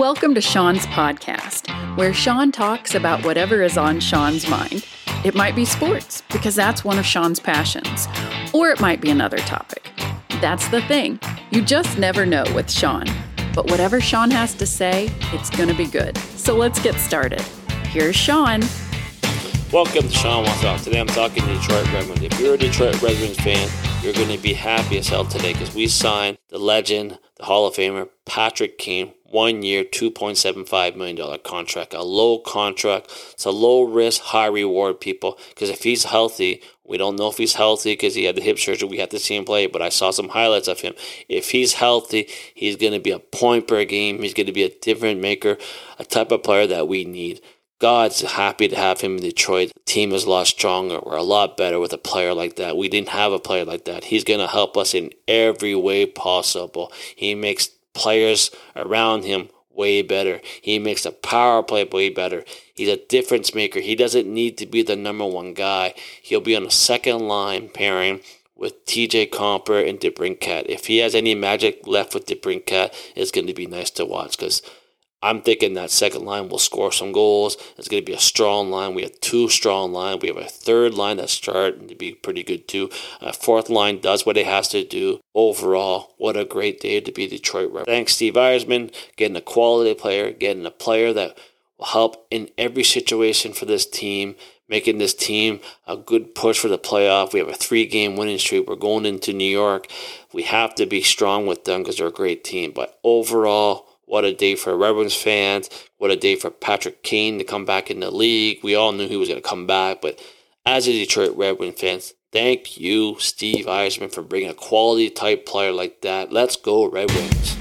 Welcome to Sean's podcast, where Sean talks about whatever is on Sean's mind. It might be sports, because that's one of Sean's passions, or it might be another topic. That's the thing. You just never know with Sean. But whatever Sean has to say, it's going to be good. So let's get started. Here's Sean. Welcome to Sean Wants. Today I'm talking to Detroit Red Wings. If you're a Detroit Red Wings fan, you're going to be happy as hell today because we signed the legend, the Hall of Famer, Patrick Kane, one year, $2.75 million contract. A low contract. It's a low risk, high reward, people. Because if he's healthy, we don't know if he's healthy because he had the hip surgery. We have to see him play, but I saw some highlights of him. If he's healthy, he's going to be a point per game. He's going to be a different maker, a type of player that we need. God's happy to have him in Detroit. The team is a lot stronger. We're a lot better with a player like that. We didn't have a player like that. He's going to help us in every way possible. He makes players around him way better. He makes the power play way better. He's a difference maker. He doesn't need to be the number one guy. He'll be on a second line pairing with TJ Compher and DeBrincat. If he has any magic left with DeBrincat, it's going to be nice to watch because I'm thinking that second line will score some goals. It's going to be a strong line. We have two strong lines. We have a third line that's starting to be pretty good too. A fourth line does what it has to do. Overall, what a great day to be Detroit Red. Thanks, Steve Yzerman, getting a quality player, getting a player that will help in every situation for this team, making this team a good push for the playoff. We have a three game winning streak. We're going into New York. We have to be strong with them because they're a great team. But overall, what a day for Red Wings fans. What a day for Patrick Kane to come back in the league. We all knew he was going to come back, but as a Detroit Red Wings fans, thank you, Steve Yzerman, for bringing a quality type player like that. Let's go, Red Wings.